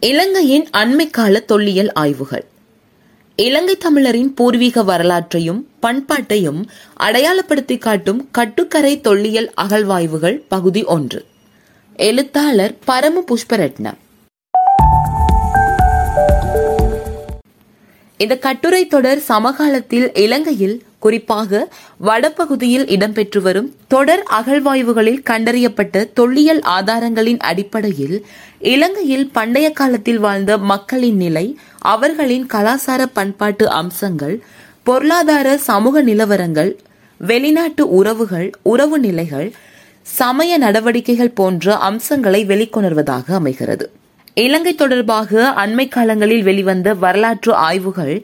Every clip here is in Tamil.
இலங்கையின் அண்மைக்கால தொல்லியல் ஆய்வுகள். இலங்கை தமிழரின் பூர்வீக வரலாற்றையும் பண்பாட்டையும் அடையாளப்படுத்தி காட்டும் கட்டுக்கரை தொல்லியல் அகழ்வாய்வுகள் பகுதி ஒன்று. எழுத்தாளர் பரம புஷ்பரட்னம். இந்த கட்டுரை தொடர் சமகாலத்தில் இலங்கையில் குறிப்பாக வடபகுதியில் இடம்பெற்று வரும் தொடர் அகழ்வாய்வுகளில் கண்டறியப்பட்ட தொல்லியல் ஆதாரங்களின் அடிப்படையில் இலங்கையில் பண்டைய காலத்தில் வாழ்ந்த மக்களின் நிலை அவர்களின் கலாசார பண்பாட்டு அம்சங்கள் பொருளாதார சமூக நிலவரங்கள் வெளிநாட்டு உறவுகள் உறவு நிலைகள் சமய நடவடிக்கைகள் போன்ற அம்சங்களை வெளிக்கொணர்வதாக அமைகிறது. இலங்கை தொடர்பாக அண்மை காலங்களில் வெளிவந்த வரலாற்று ஆய்வுகள்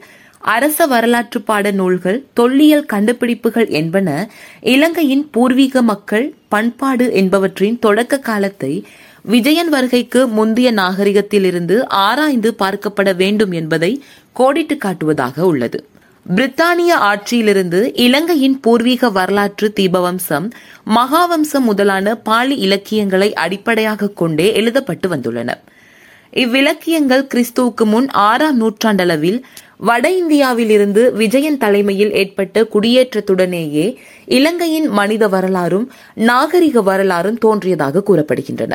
அரச வரலாற்று பாட நூல்கள் தொல்லியல் கண்டுபிடிப்புகள் என்பன இலங்கையின் பூர்வீக மக்கள் பண்பாடு என்பவற்றின் தொடக்க காலத்தை விஜயன் வருகைக்கு முந்தைய நாகரிகத்திலிருந்து ஆராய்ந்து பார்க்கப்பட வேண்டும் என்பதை கோடிட்டு காட்டுவதாக உள்ளது. பிரித்தானிய ஆட்சியிலிருந்து இலங்கையின் பூர்வீக வரலாற்று தீபவம்சம் மகாவம்சம் முதலான பாலி இலக்கியங்களை அடிப்படையாக கொண்டே எழுதப்பட்டு வந்துள்ளன. இவ்விலக்கியங்கள் கிறிஸ்துவுக்கு முன் ஆறாம் நூற்றாண்டளவில் வட இந்தியாவிலிருந்து விஜயன் தலைமையில் ஏற்பட்ட குடியேற்றத்துடனேயே இலங்கையின் மனித வரலாறும் நாகரிக வரலாறும் தோன்றியதாக கூறப்படுகின்றன.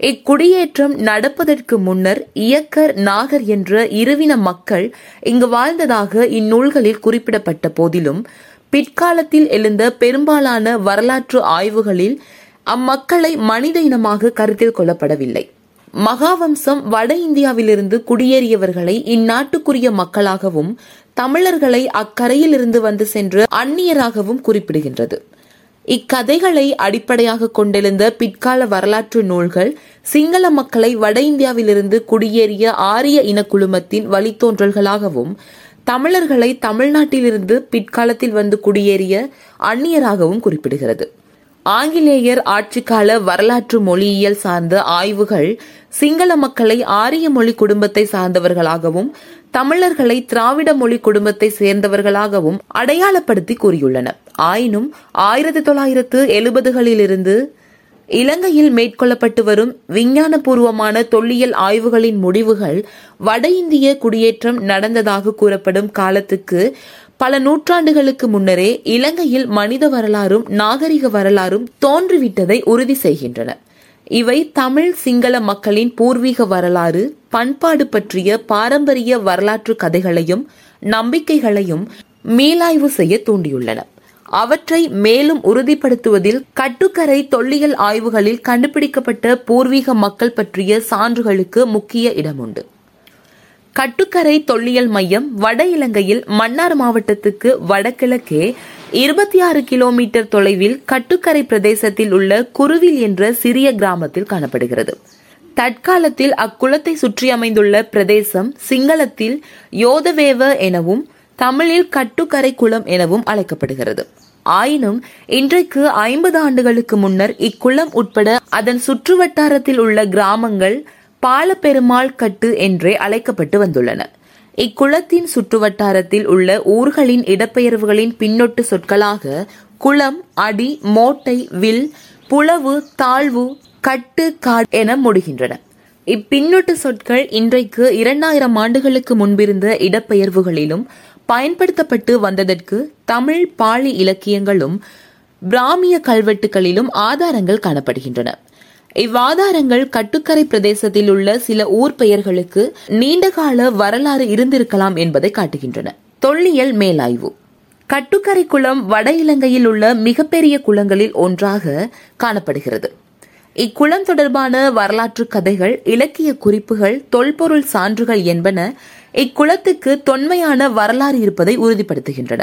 இக்குடியேற்றம் நடப்பதற்கு முன்னர் இயக்கர் நாகர் என்ற இருவின மக்கள் இங்கு வாழ்ந்ததாக இந்நூல்களில் குறிப்பிடப்பட்ட போதிலும் பிற்காலத்தில் எழுந்த பெரும்பாலான வரலாற்று ஆய்வுகளில் அம்மக்களை மனித இனமாக கருத்தில் கொள்ளப்படவில்லை. மகாவம்சம் வட இந்தியாவிலிருந்து குடியேறியவர்களை இந்நாட்டுக்குரிய மக்களாகவும் தமிழர்களை அக்கரையிலிருந்து வந்து சென்று அந்நியராகவும் குறிப்பிடுகின்றது. இக்கதைகளை அடிப்படையாக கொண்டிருந்த பிற்கால வரலாற்று நூல்கள் சிங்கள மக்களை வட இந்தியாவிலிருந்து குடியேறிய ஆரிய இனக்குழுமத்தின் வழித்தோன்றல்களாகவும் தமிழர்களை தமிழ்நாட்டிலிருந்து பிற்காலத்தில் வந்து குடியேறிய அந்நியராகவும் குறிப்பிடுகிறது. ஆங்கிலேயர் ஆட்சிக்கால வரலாற்று மொழியியல் சார்ந்த ஆய்வுகள் சிங்கள மக்களை ஆரிய மொழி குடும்பத்தை சார்ந்தவர்களாகவும் தமிழர்களை திராவிட மொழி குடும்பத்தை சேர்ந்தவர்களாகவும் அடையாளப்படுத்தி கூறியுள்ளன. ஆயினும் ஆயிரத்தி தொள்ளாயிரத்து எழுபதுகளிலிருந்து இலங்கையில் மேற்கொள்ளப்பட்டு வரும் விஞ்ஞானபூர்வமான தொல்லியல் ஆய்வுகளின் முடிவுகள் வட இந்திய குடியேற்றம் நடந்ததாக கூறப்படும் காலத்துக்கு பல நூற்றாண்டுகளுக்கு முன்னரே இலங்கையில் மனித வரலாறும் நாகரிக வரலாறும் தோன்றிவிட்டதை உறுதி செய்கின்றன. இவை தமிழ் சிங்கள மக்களின் பூர்வீக வரலாறு பண்பாடு பற்றிய பாரம்பரிய வரலாற்று கதைகளையும் நம்பிக்கைகளையும் மீளாய்வு செய்ய தூண்டியுள்ளன. அவற்றை மேலும் உறுதிப்படுத்துவதில் கட்டுக்கரை தொல்லியல் ஆய்வுகளில் கண்டுபிடிக்கப்பட்ட பூர்வீக மக்கள் பற்றிய சான்றுகளுக்கு முக்கிய இடமுண்டு. கட்டுக்கரை தொல்லியல் மையம் வட இலங்கையில் மன்னார் மாவட்டத்துக்கு வடகிழக்கே இருபத்தி ஆறு கிலோமீட்டர் தொலைவில் கட்டுக்கரை பிரதேசத்தில் உள்ள குருவில் என்ற சிறிய கிராமத்தில் காணப்படுகிறது. தற்காலத்தில் அக்குளத்தை சுற்றி அமைந்துள்ள பிரதேசம் சிங்களத்தில் யோதவேவ எனவும் தமிழில் கட்டுக்கரை குளம் எனவும் அழைக்கப்படுகிறது. ஆயினும் இன்றைக்கு ஐம்பது ஆண்டுகளுக்கு முன்னர் இக்குளம் உட்பட அதன் சுற்றுவட்டாரத்தில் உள்ள கிராமங்கள் பாலப்பெருமாள் கட்டு என்றே அழைக்கப்பட்டு வந்துள்ளன. இக்குளத்தின் சுற்றுவட்டாரத்தில் உள்ள ஊர்களின் இடப்பெயர்வுகளின் பின்னொட்டு சொற்களாக குளம் அடி மோட்டை வில் புலவு தாழ்வு கட்டு காடு என முடிகின்றன. இப்பின்னொட்டு சொற்கள் இன்றைக்கு இரண்டாயிரம் ஆண்டுகளுக்கு முன்பிருந்த இடப்பெயர்வுகளிலும் பயன்படுத்தப்பட்டு வந்ததற்கு தமிழ் பாலி இலக்கியங்களும் பிராமிய கல்வெட்டுகளிலும் ஆதாரங்கள் காணப்படுகின்றன. இவ்வாதாரங்கள் கட்டுக்கரை பிரதேசத்தில் உள்ள சில ஊர் பெயர்களுக்கு நீண்டகால வரலாறு இருந்திருக்கலாம் என்பதை காட்டுகின்றன. தொல்லியல் மேலாய்வு. கட்டுக்கரை குளம் வட இலங்கையில் உள்ள மிகப்பெரிய குளங்களில் ஒன்றாக காணப்படுகிறது. இக்குளம் தொடர்பான வரலாற்று கதைகள் இலக்கிய குறிப்புகள் தொல்பொருள் சான்றுகள் என்பன இக்குளத்துக்கு தொன்மையான வரலாறு இருப்பதை உறுதிப்படுத்துகின்றன.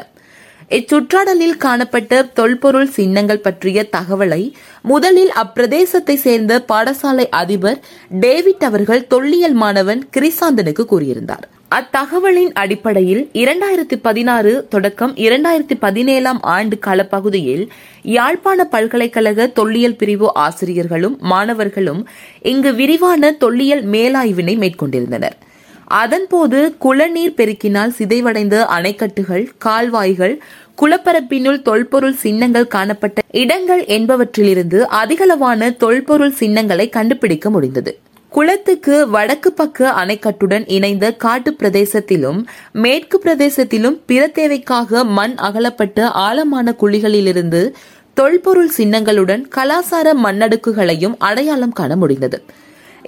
இச்சுற்றாடலில் காணப்பட்ட தொல்பொருள் சின்னங்கள் பற்றிய தகவலை முதலில் அப்பிரதேசத்தை சேர்ந்த பாடசாலை அதிபர் டேவிட் அவர்கள் தொல்லியல் மாணவன் கிரிசாந்தனுக்கு கூறியிருந்தார். அத்தகவலின் அடிப்படையில் இரண்டாயிரத்தி பதினாறு தொடக்கம் இரண்டாயிரத்தி பதினேழாம் ஆண்டு காலப்பகுதியில் யாழ்ப்பாண பல்கலைக்கழக தொல்லியல் பிரிவு ஆசிரியர்களும் மாணவர்களும் இங்கு விரிவான தொல்லியல் மேலாய்வினை மேற்கொண்டிருந்தனர். அதன்போது குளநீர் பெருக்கினால் சிதைவடைந்த அணைக்கட்டுகள் கால்வாய்கள் குளப்பரப்பினுள் தொல்பொருள் சின்னங்கள் காணப்பட்ட இடங்கள் என்பவற்றிலிருந்து அதிகளவான தொல்பொருள் சின்னங்களை கண்டுபிடிக்க முடிந்தது. குளத்துக்கு வடக்கு பக்க அணைக்கட்டுடன் இணைந்த காட்டு பிரதேசத்திலும் மேற்கு பிரதேசத்திலும் பிற தேவைக்காக மண் அகலப்பட்ட ஆழமான குழிகளிலிருந்து தொல்பொருள் சின்னங்களுடன் கலாசார மண்ணடுக்குகளையும் அடையாளம் காண முடிந்தது.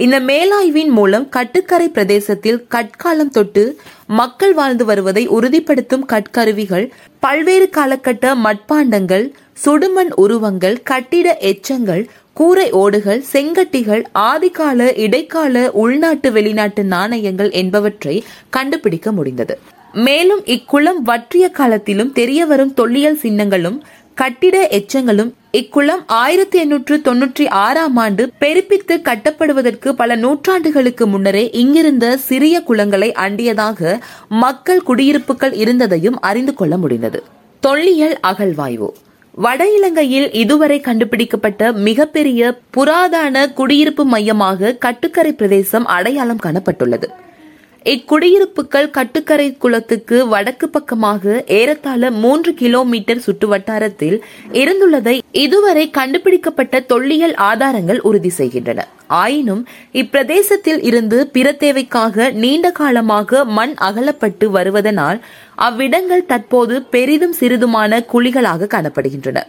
இந்த மேலாய்வின் மூலம் கட்டுக்கரை பிரதேசத்தில் கட்காலம் தொட்டு மக்கள் வாழ்ந்து வருவதை உறுதிப்படுத்தும் கட்கருவிகள் பல்வேறு காலகட்ட மட்பாண்டங்கள் சுடுமண் உருவங்கள் கட்டிட எச்சங்கள் கூரை ஓடுகள் செங்கட்டிகள் ஆதிகால இடைக்கால உள்நாட்டு வெளிநாட்டு நாணயங்கள் என்பவற்றை கண்டுபிடிக்க முடிந்தது. மேலும் இக்குளம் வற்றிய காலத்திலும் தெரியவரும் தொல்லியல் சின்னங்களும் கட்டிட எச்சங்களும் இக்குளம் ஆயிரத்தி எண்ணூற்று தொன்னூற்றி ஆறாம் ஆண்டு பெருப்பித்து கட்டப்படுவதற்கு பல நூற்றாண்டுகளுக்கு முன்னரே இங்கிருந்த சிறிய குளங்களை அண்டியதாக மக்கள் குடியிருப்புகள் இருந்ததையும் அறிந்து கொள்ள முடிந்தது. தொல்லியல் அகழ்வாய்வு. வட இலங்கையில் இதுவரை கண்டுபிடிக்கப்பட்ட மிகப்பெரிய புராதன குடியிருப்பு மையமாக கட்டுக்கரை பிரதேசம் அடையாளம் காணப்பட்டுள்ளது. இக்குடியிருப்புகள் கட்டுக்கரை குளத்துக்கு வடக்கு பக்கமாக ஏறத்தாழ மூன்று கிலோமீட்டர் சுற்றுவட்டாரத்தில் இருந்துள்ளதை இதுவரை கண்டுபிடிக்கப்பட்ட தொல்லியல் ஆதாரங்கள் உறுதி செய்கின்றன. ஆயினும் இப்பிரதேசத்தில் இருந்து பிற தேவைக்காக நீண்ட காலமாக மண் அகலப்பட்டு வருவதனால் அவ்விடங்கள் தற்போது பெரிதும் சிறிதுமான குழிகளாக காணப்படுகின்றன.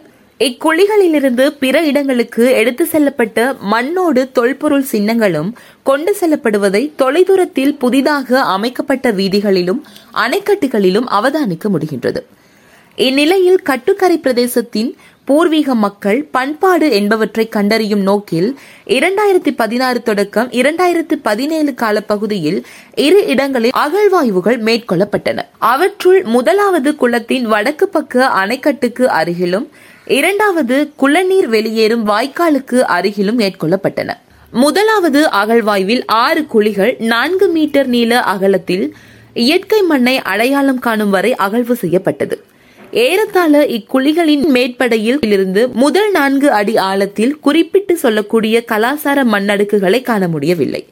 இக்குழிகளிலிருந்து பிற இடங்களுக்கு எடுத்து செல்லப்பட்ட மண்ணோடு தொல்பொருள் சின்னங்களும் கொண்டு செல்லப்படுவதை தொலைதூரத்தில் புதிதாக அமைக்கப்பட்ட வீதிகளிலும் அணைக்கட்டுகளிலும் அவதானிக்க முடிகின்றது. இந்நிலையில் கட்டுக்கரை பிரதேசத்தின் பூர்வீக மக்கள் பண்பாடு என்பவற்றை கண்டறியும் நோக்கில் இரண்டாயிரத்தி பதினாறு தொடக்கம் இரண்டாயிரத்தி பதினேழு கால பகுதியில் இரு இடங்களில் அகழ்வாய்வுகள் மேற்கொள்ளப்பட்டன. அவற்றுள் முதலாவது குளத்தின் வடக்கு பக்க அணைக்கட்டுக்கு அருகிலும் இரண்டாவது குளநீர் வெளியேறும் வாய்க்காலுக்கு அருகிலும் மேற்கொள்ளப்பட்டன. முதலாவது அகழ்வாய்வில் ஆறு குழிகள் நான்கு மீட்டர் நீள அகலத்தில் இயற்கை மண்ணை அடையாளம் காணும் வரை அகழ்வு செய்யப்பட்டது. ஏறத்தாழ இக்குழிகளின் மேற்படையில் இருந்து முதல் நான்கு அடி ஆழத்தில் குறிப்பிட்டு சொல்லக்கூடிய கலாசார மண்ணடுக்குகளை காண முடியவில்லை.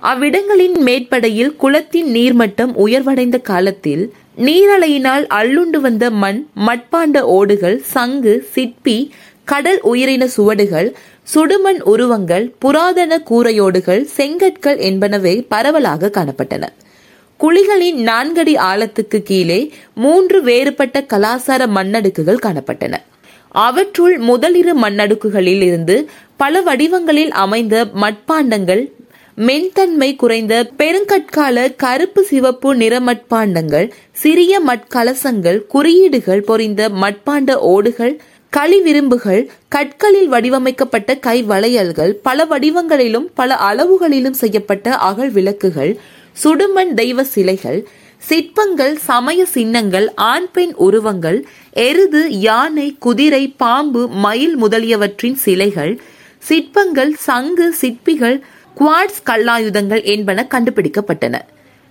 அவ்விடங்களின் மேற்படையில் குளத்தின் நீர்மட்டம் உயர்வடைந்த காலத்தில் நீரலையினால் அள்ளுண்டு வந்த மண் மட்பாண்ட ஓடுகள் சங்கு சிற்பி கடல் உயிரின சுவடுகள் சுடுமண் உருவங்கள் புராதன கூரையோடுகள் செங்கற்கள் என்பனவே பரவலாக காணப்பட்டன. குழிகளின் நான்கடி ஆழத்துக்கு கீழே மூன்று வேறுபட்ட கலாசார மண்ணடுக்குகள் காணப்பட்டன. அவற்றுள் முதலிரு மண்ணடுக்குகளில் இருந்து பல வடிவங்களில் அமைந்த மட்பாண்டங்கள் மென்தன்மை குறைந்த பெருங்கற்கால கருப்பு சிவப்பு நிற மட்பாண்டங்கள் சிறிய மட்கலசங்கள் குறியீடுகள் பொறிந்த மட்பாண்ட ஓடுகள் களிவிரும்புகள் கற்களில் வடிவமைக்கப்பட்ட கை வளையல்கள் பல வடிவங்களிலும் பல அளவுகளிலும் செய்யப்பட்ட அகல் விளக்குகள் சுடுமண் தெய்வ சிலைகள் சிற்பங்கள் சமய சின்னங்கள் ஆண் பெண் உருவங்கள் எருது யானை குதிரை பாம்பு மயில் முதலியவற்றின் சிலைகள் சிற்பங்கள் சங்கு சிற்பிகள் குவாட்ஸ் கல்லாயுதங்கள் என்பன கண்டுபிடிக்கப்பட்டன.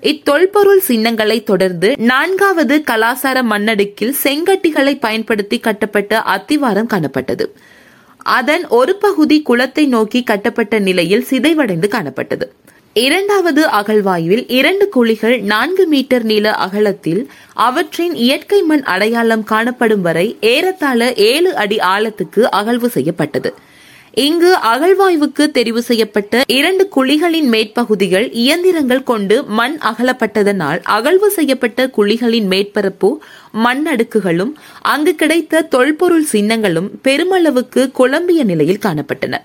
இத்தொல்பொருள் சின்னங்களை தொடர்ந்து நான்காவது கலாசார மண்ணடுக்கில் செங்கட்டிகளை பயன்படுத்தி கட்டப்பட்ட அத்திவாரம் காணப்பட்டது. அதன் ஒரு பகுதி குளத்தை நோக்கி கட்டப்பட்ட நிலையில் சிதைவடைந்து காணப்பட்டது. இரண்டாவது அகழ்வாயுவில் இரண்டு குழிகள் நான்கு மீட்டர் நீள அகலத்தில் அவற்றின் இயற்கை மண் அடையாளம் காணப்படும் வரை ஏறத்தாழ ஏழு அடி ஆழத்துக்கு அகழ்வு செய்யப்பட்டது. இங்கு அகழ்வாய்வுக்கு தெரிவு செய்யப்பட்ட இரண்டு குழிகளின் மேற்பகுதிகள் இயந்திரங்கள் கொண்டு மண் அகலப்பட்டதனால் அகழ்வு செய்யப்பட்ட குழிகளின் மேற்பரப்பு மண் அடுக்குகளும் அங்கு கிடைத்த தொல்பொருள் சின்னங்களும் பெருமளவுக்கு குழம்பிய நிலையில் காணப்பட்டன.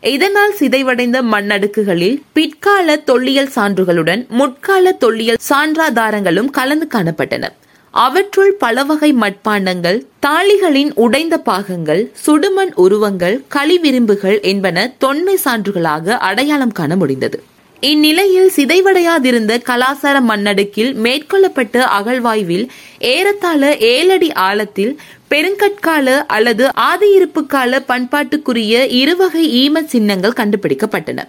இதனால் சிதைவடைந்த மண்ணடுக்குகளில் பிற்கால தொல்லியல் சான்றுகளுடன் முற்கால தொல்லியல் சான்றாதாரங்களும் கலந்து காணப்பட்டன. அவற்றுள் பலவகை மட்பாண்டங்கள் தாளிகளின் உடைந்த பாகங்கள் சுடுமண் உருவங்கள் களிவிரும்புகள் என்பன தொன்மை சான்றுகளாக அடையாளம் காண முடிந்தது. இந்நிலையில் சிதைவடையாதிருந்த கலாசார மண்ணடுக்கில் மேற்கொள்ளப்பட்ட அகழ்வாய்வில் ஏறத்தாழ ஏழடி ஆழத்தில் பெருங்கற்கால அல்லது ஆதியிருப்பு கால பண்பாட்டுக்குரிய இருவகை ஈம சின்னங்கள் கண்டுபிடிக்கப்பட்டன.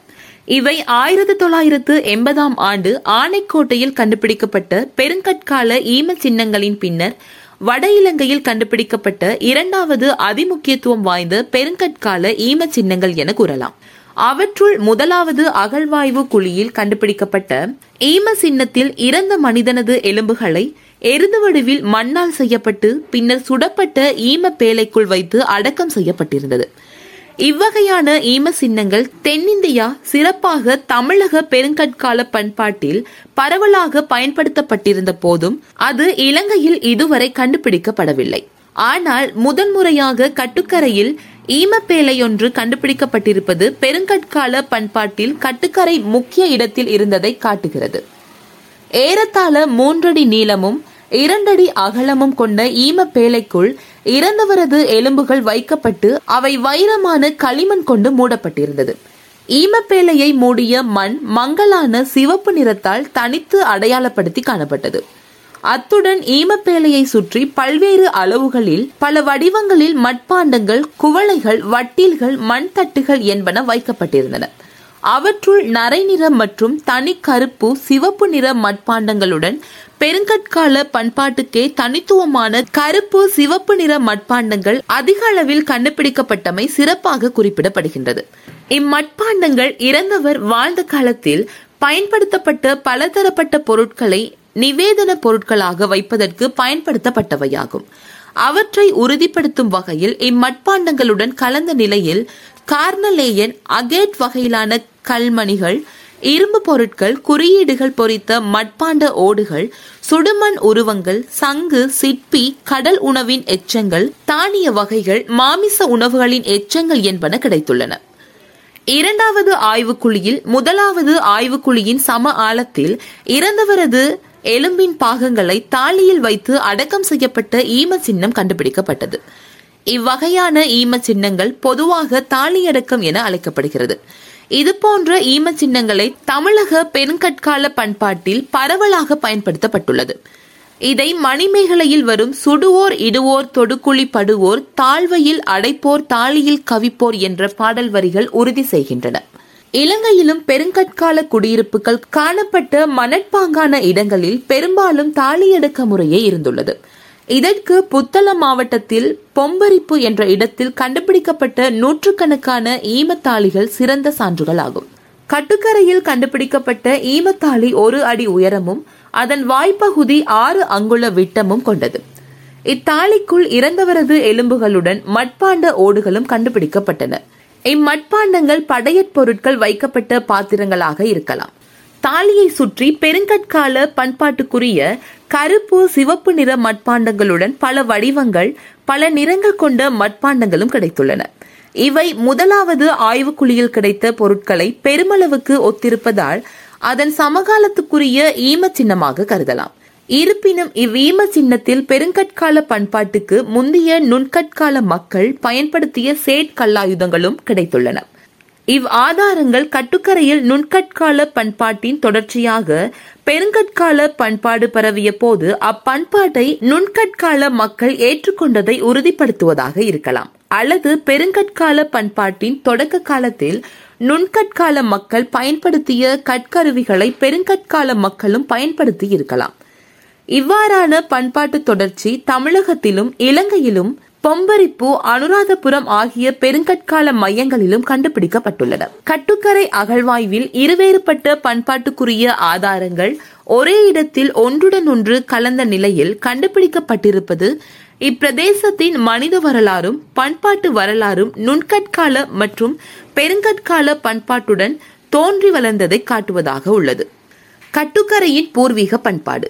இவை ஆயிரத்தி தொள்ளாயிரத்து எண்பதாம் ஆண்டு ஆனைக்கோட்டையில் கண்டுபிடிக்கப்பட்ட பெருங்கற்கால ஈம சின்னங்களின் பின்னர் வட இலங்கையில் கண்டுபிடிக்கப்பட்ட இரண்டாவது அதிமுக்கியத்துவம் வாய்ந்த பெருங்கற்கால ஈம சின்னங்கள் என கூறலாம். அவற்றுள் முதலாவது அகழ்வாய்வு குழியில் கண்டுபிடிக்கப்பட்ட ஈம சின்னத்தில் இறந்த மனிதனது எலும்புகளை எருது வடிவில் மண்ணால் செய்யப்பட்டு பின்னர் சுடப்பட்ட ஈம பேலைக்குள் வைத்து அடக்கம் செய்யப்பட்டிருந்தது. இவ்வகையான ஈம சின்னங்கள் தென்னிந்தியா சிறப்பாக தமிழக பெருங்கற்கால பண்பாட்டில் பரவலாக பயன்படுத்தப்பட்டிருந்த போதும் அது இலங்கையில் இதுவரை கண்டுபிடிக்கப்படவில்லை. ஆனால் முதன்முறையாக கட்டுக்கரையில் ஈமப்பேலையொன்று கண்டுபிடிக்கப்பட்டிருப்பது பெருங்கற்கால பண்பாட்டில் கட்டுக்கரை முக்கிய இடத்தில் இருந்ததை காட்டுகிறது. ஏறத்தாழ மூன்றடி நீளமும் இரண்டடி அகலமும் கொண்ட ஈமப்பேலைக்குள் இறந்தவரது எலும்புகள் வைக்கப்பட்டு அவை வைரமான களிமண் கொண்டு மூடப்பட்டிருந்தது. ஈமப்பேலையை மூடிய மண் மங்கலான சிவப்பு நிறத்தால் தனித்து அடையாளப்படுத்தி காணப்பட்டது. அத்துடன் ஈமப்பேலையை சுற்றி பல்வேறு அளவுகளில் பல வடிவங்களில் மட்பாண்டங்கள் குவளைகள் வட்டில்கள் மண்தட்டுகள் என்பன வைக்கப்பட்டிருந்தன. அவற்றுள் நரை நிற மற்றும் தனி கருப்பு சிவப்பு நிற மட்பாண்டங்களுடன் பெருங்கற்கால பண்பாட்டுக்கே தனித்துவமான கருப்பு சிவப்பு நிற மட்பாண்டங்கள் அதிக அளவில் கண்டுபிடிக்கப்பட்டமை சிறப்பாக குறிப்பிடப்படுகின்றது. இம்மட்பாண்டங்கள் இறந்தவர் வாழ்ந்த காலத்தில் பயன்படுத்தப்பட்ட பலதரப்பட்ட பொருட்களை நிவேதன பொருட்களாக வைப்பதற்கு பயன்படுத்தப்பட்டவையாகும். அவற்றை உறுதிப்படுத்தும் வகையில் இம்மட்பாண்டங்களுடன் கலந்த நிலையில் கார்னலேயன் அகேட் வகையிலான கல்மணிகள் இரும்பு பொருட்கள் குறியீடுகள் பொறித்த மட்பாண்ட ஓடுகள் சுடுமண் உருவங்கள் சங்கு சிற்பி கடல் உணவின் எச்சங்கள் தானிய வகைகள் மாமிச உணவுகளின் எச்சங்கள் என்பன கிடைத்துள்ளன. இரண்டாவது ஆய்வுக்குழியில் முதலாவது ஆய்வுக்குழியின் சம ஆழத்தில் இறந்தவரது எலும்பின் பாகங்களை தாலியில் வைத்து அடக்கம் செய்யப்பட்ட ஈம சின்னம் கண்டுபிடிக்கப்பட்டது. இவ்வகையான ஈம சின்னங்கள் பொதுவாக தாலியடக்கம் என அழைக்கப்படுகிறது. இதுபோன்ற ஈம சின்னங்களை தமிழக பெருங்கற்கால பண்பாட்டில் பரவலாக பயன்படுத்தப்பட்டுள்ளது. இதை மணிமேகலையில் வரும் சுடுவோர் இடுவோர் தொடுக்குழி படுவோர் தாழ்வையில் அடைப்போர் தாளியில் கவிப்போர் என்ற பாடல் வரிகள் உறுதி செய்கின்றன. இலங்கையிலும் பெருங்கற்கால குடியிருப்புகள் காணப்பட்ட மணற்பாங்கான இடங்களில் பெரும்பாலும் தாலியடக்க முறையே இருந்துள்ளது. இதற்கு புத்தளம் மாவட்டத்தில் பொம்பரிப்பு என்ற இடத்தில் கண்டுபிடிக்கப்பட்ட நூற்றுக்கணக்கான ஈமத்தாளிகள் சிறந்த சான்றுகள் ஆகும் கட்டுக்கரையில் கண்டுபிடிக்கப்பட்ட ஈமத்தாளி ஒரு அடி உயரமும் அதன் வாய்ப்பகுதி ஆறு அங்குல விட்டமும் கொண்டது. இத்தாளிக்குள் இறந்தவரது எலும்புகளுடன் மட்பாண்ட ஓடுகளும் கண்டுபிடிக்கப்பட்டன. இம்மட்பாண்டங்கள் படையற் பொருட்கள் வைக்கப்பட்ட பாத்திரங்களாக இருக்கலாம். தாலியை சுற்றி பெருங்கற்கால பண்பாட்டுக்குரிய கருப்பு சிவப்பு நிற மட்பாண்டங்களுடன் பல வடிவங்கள் பல நிறங்கள் கொண்ட மட்பாண்டங்களும் கிடைத்துள்ளன. இவை முதலாவது ஆய்வுக்குழியில் கிடைத்த பொருட்களை பெருமளவுக்கு ஒத்திருப்பதால் அதன் சமகாலத்துக்குரிய ஈம சின்னமாக கருதலாம். இருப்பினும் இவ்வீம சின்னத்தில் பெருங்கற்கால பண்பாட்டுக்கு முந்தைய நுண்கற்கால மக்கள் பயன்படுத்திய சேட் கல்லாயுதங்களும் கிடைத்துள்ளன. இவ் ஆதாரங்கள் கட்டுக்கரையில் நுண்கட்கால பண்பாட்டின் தொடர்ச்சியாக பெருங்கற்கால பண்பாடு பரவிய போது அப்பண்பாட்டை நுண்கற்கால மக்கள் ஏற்றுக்கொண்டதை உறுதிப்படுத்துவதாக இருக்கலாம். அல்லது பெருங்கற்கால பண்பாட்டின் தொடக்க காலத்தில் நுண்கற்கால மக்கள் பயன்படுத்திய கற்கருவிகளை பெருங்கற்கால மக்களும் பயன்படுத்தி இருக்கலாம். இவ்வாறான பண்பாட்டு தொடர்ச்சி தமிழகத்திலும் இலங்கையிலும் பொம்பரிப்பு அனுராதபுரம் ஆகிய பெருங்கற்கால மையங்களிலும் கண்டுபிடிக்கப்பட்டுள்ளன கட்டுக்கரை அகழ்வாய்வில் இருவேறுபட்ட பண்பாட்டுக்குரிய ஆதாரங்கள் ஒரே இடத்தில் ஒன்றுடன் ஒன்று கலந்த நிலையில் கண்டுபிடிக்கப்பட்டிருப்பது இப்பிரதேசத்தின் மனித வரலாறும் பண்பாட்டு வரலாறும் நுண்கற்கால மற்றும் பெருங்கற்கால பண்பாட்டுடன் தோன்றி வளர்ந்ததை காட்டுவதாக உள்ளது. கட்டுக்கரையின் பூர்வீக பண்பாடு.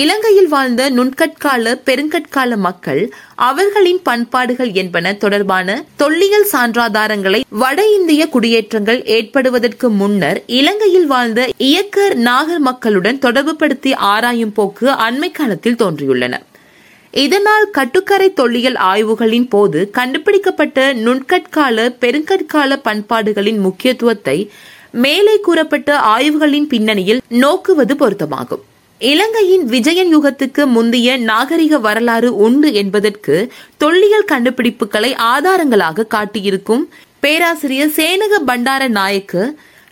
இலங்கையில் வாழ்ந்த நுண்கட்கால பெருங்கற்கால மக்கள் அவர்களின் பண்பாடுகள் என்பன தொடர்பான தொல்லியல் சான்றாதாரங்களை வட இந்திய குடியேற்றங்கள் ஏற்படுவதற்கு முன்னர் இலங்கையில் வாழ்ந்த இயக்கர் நாகர் மக்களுடன் தொடர்புபடுத்தி ஆராயும் போக்கு அண்மை காலத்தில் தோன்றியுள்ளன. இதனால் கட்டுக்கரை தொல்லியல் ஆய்வுகளின் போது கண்டுபிடிக்கப்பட்ட நுண்கட்கால பெருங்கற்கால பண்பாடுகளின் முக்கியத்துவத்தை மேலே கூறப்பட்ட ஆய்வுகளின் பின்னணியில் நோக்குவது பொருத்தமாகும். இலங்கையின் விஜயன் யுகத்துக்கு முந்தைய நாகரிக வரலாறு உண்டு என்பதற்கு தொல்லியல் கண்டுபிடிப்புகளை ஆதாரங்களாக காட்டியிருக்கும் பேராசிரியர் சேனக பண்டார நாயக்கு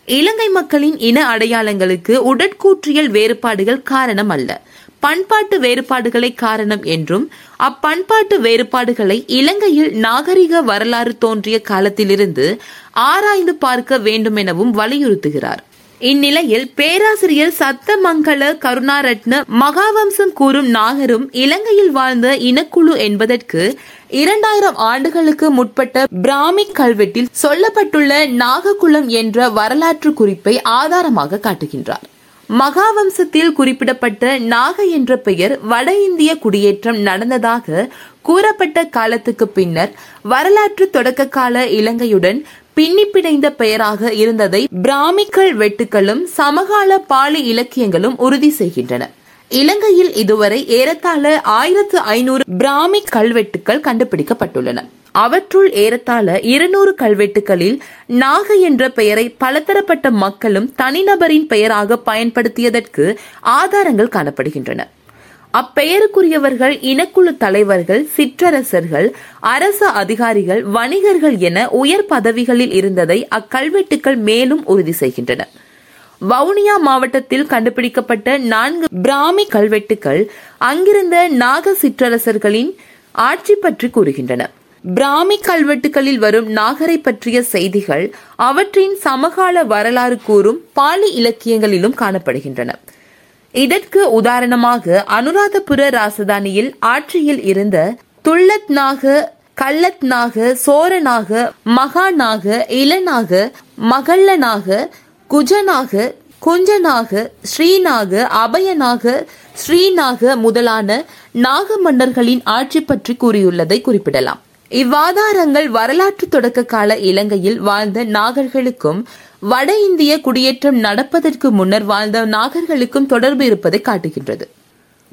இலங்கை மக்களின் இன அடையாளங்களுக்கு உடற்கூற்றியல் வேறுபாடுகள் காரணம் அல்ல. பண்பாட்டு வேறுபாடுகளை காரணம் என்றும் அப்பண்பாட்டு வேறுபாடுகளை இலங்கையில் நாகரிக வரலாறு தோன்றிய காலத்திலிருந்து ஆராய்ந்து பார்க்க வேண்டும் எனவும் வலியுறுத்துகிறார். இந்நிலையில் பேராசிரியர் சத்தமங்கல கருணாரட்ன மகாவம்சம் கூறும் நாகரும் இலங்கையில் வாழ்ந்த இனக்குழு என்பதற்கு இரண்டாயிரம் ஆண்டுகளுக்கு முற்பட்ட பிராமி கல்வெட்டில் சொல்லப்பட்டுள்ள நாககுலம் என்ற வரலாற்று குறிப்பை ஆதாரமாக காட்டுகின்றார். மகாவம்சத்தில் குறிப்பிடப்பட்ட நாக என்ற பெயர் வட இந்திய குடியேற்றம் நடந்ததாக கூறப்பட்ட காலத்துக்கு பின்னர் வரலாற்று தொடக்க கால இலங்கையுடன் பின்னி பிணைந்த பெயராக இருந்ததை பிராமிக்கல் வெட்டுக்களும் சமகால பாலி இலக்கியங்களும் உறுதி செய்கின்றன. இலங்கையில் இதுவரை ஏறத்தாழ ஆயிரத்து ஐநூறு பிராமி கல்வெட்டுக்கள் கண்டுபிடிக்கப்பட்டுள்ளன. அவற்றுள் ஏறத்தாழ இருநூறு கல்வெட்டுகளில் நாக என்ற பெயரை பலதரப்பட்ட மக்களும் தனிநபரின் பெயராக பயன்படுத்தியதற்கு ஆதாரங்கள் காணப்படுகின்றன. அப்பெயருக்குரியவர்கள் இனக்குழு தலைவர்கள் சிற்றரசர்கள் அரச அதிகாரிகள் வணிகர்கள் என உயர் பதவிகளில் இருந்ததை அக்கல்வெட்டுக்கள் மேலும் உறுதி செய்கின்றன. வவுனியா மாவட்டத்தில் கண்டுபிடிக்கப்பட்ட நான்கு பிராமி கல்வெட்டுக்கள் அங்கிருந்த நாக சிற்றரசர்களின் ஆட்சி பற்றி கூறுகின்றன. பிராமி கல்வெட்டுகளில் வரும் நாகரை பற்றிய செய்திகள் அவற்றின் சமகால வரலாறு கூறும் பாலி இலக்கியங்களிலும் காணப்படுகின்றன. இதற்கு உதாரணமாக அனுராதபுர ராசதானியில் ஆட்சியில் இருந்த துள்ளத்நாக கள்ளத்நாக சோரனாக மகானாக இளனாக மகள்ளனாக குஜனாக குஞ்சனாக ஸ்ரீநாக அபயனாக ஸ்ரீநாக முதலான நாக மன்னர்களின் ஆட்சி பற்றி கூறியுள்ளதை குறிப்பிடலாம். இவ்வாதாரங்கள் வரலாற்று தொடக்க கால இலங்கையில் வாழ்ந்த நாகர்களுக்கும் வட இந்திய குடியேற்றம் நடப்பதற்கு முன்னர் வாழ்ந்த நாகர்களுக்கும் தொடர்பு இருப்பதை காட்டுகின்றது.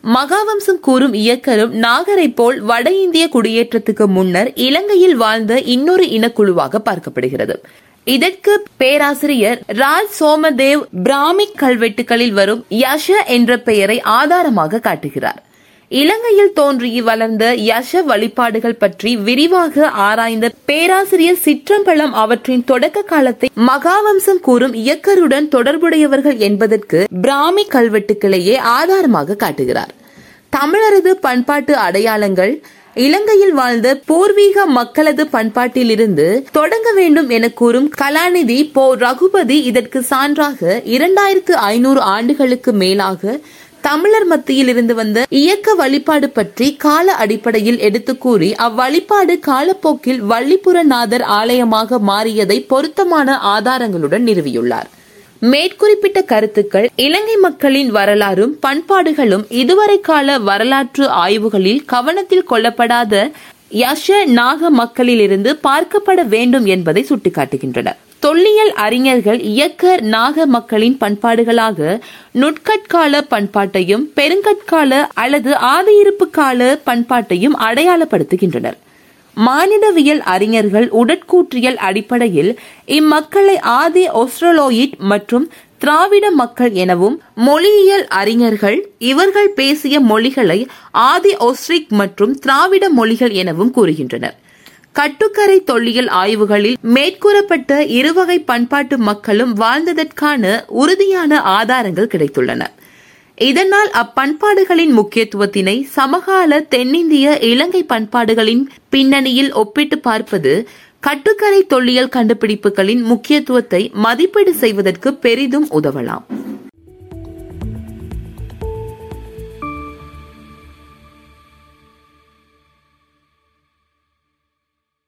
மகாவம்சம் கூறும் இயக்கரும் நாகரை போல் வட இந்திய குடியேற்றத்துக்கு முன்னர் இலங்கையில் வாழ்ந்த இன்னொரு இனக்குழுவாக பார்க்கப்படுகிறது. இதற்கு பேராசிரியர் ராஜ் சோமதேவ் பிராமிக் கல்வெட்டுகளில் வரும் யஷ என்ற பெயரை ஆதாரமாக காட்டுகிறார். இலங்கையில் தோன்றி வளர்ந்த யஷ வழிபாடுகள் பற்றி விரிவாக ஆராய்ந்த பேராசிரியர் சிற்றம்பலம் அவற்றின் தொடக்க காலத்தை மகாவம்சம் கூறும் இயக்கருடன் தொடர்புடையவர்கள் என்பதற்கு பிராமி கல்வெட்டுக்களையே ஆதாரமாக காட்டுகிறார். தமிழரது பண்பாட்டு அடையாளங்கள் இலங்கையில் வாழ்ந்த பூர்வீக மக்களது பண்பாட்டிலிருந்து தொடங்க வேண்டும் என கூறும் கலாநிதி போ ரகுபதி இதற்கு சான்றாக இரண்டாயிரத்து ஐநூறு ஆண்டுகளுக்கு மேலாக தமிழர் மத்தியில் இருந்து வந்த இயக்க வழிபாடு பற்றி கால அடிப்படையில் எடுத்து கூறி அவ்வழிபாடு காலப்போக்கில் வள்ளிபுரநாதர் ஆலயமாக மாறியதை பொருத்தமான ஆதாரங்களுடன் நிறுவியுள்ளார். மேற்குறிப்பிட்ட கருத்துக்கள் இலங்கை மக்களின் வரலாறும் பண்பாடுகளும் இதுவரை கால வரலாற்று ஆய்வுகளில் கவனத்தில் கொள்ளப்படாத யஷ நாக மக்களிலிருந்து பார்க்கப்பட வேண்டும் என்பதை சுட்டிக்காட்டுகின்றன. தொல்லியல் அறிஞர்கள் இயக்க நாக மக்களின் பண்பாடுகளாக நுட்கட்கால பண்பாட்டையும் பெருங்கற்கால அல்லது ஆவியிருப்பு கால பண்பாட்டையும் அடையாளப்படுத்துகின்றனர். மானிடவியல் அறிஞர்கள் உடற்கூற்றியல் அடிப்படையில் இம்மக்களை ஆதி ஒஸ்ட்ரலோயிட் மற்றும் திராவிட மக்கள் எனவும் மொழியியல் அறிஞர்கள் இவர்கள் பேசிய மொழிகளை ஆதி ஒஸ்ட்ரிக் மற்றும் திராவிட மொழிகள் எனவும் கூறுகின்றனர். கட்டுக்கரை தொல்லியல் ஆய்வுகளில் மேற்கூறப்பட்ட இருவகை பண்பாட்டு மக்களும் வாழ்ந்ததற்கான உறுதியான ஆதாரங்கள் கிடைத்துள்ளன. இதனால் அப்பண்பாடுகளின் முக்கியத்துவத்தினை சமகால தென்னிந்திய இலங்கை பண்பாடுகளின் பின்னணியில் ஒப்பிட்டு பார்ப்பது கட்டுக்கரை தொல்லியல் கண்டுபிடிப்புகளின் முக்கியத்துவத்தை மதிப்பீடு செய்வதற்கு பெரிதும் உதவலாம்.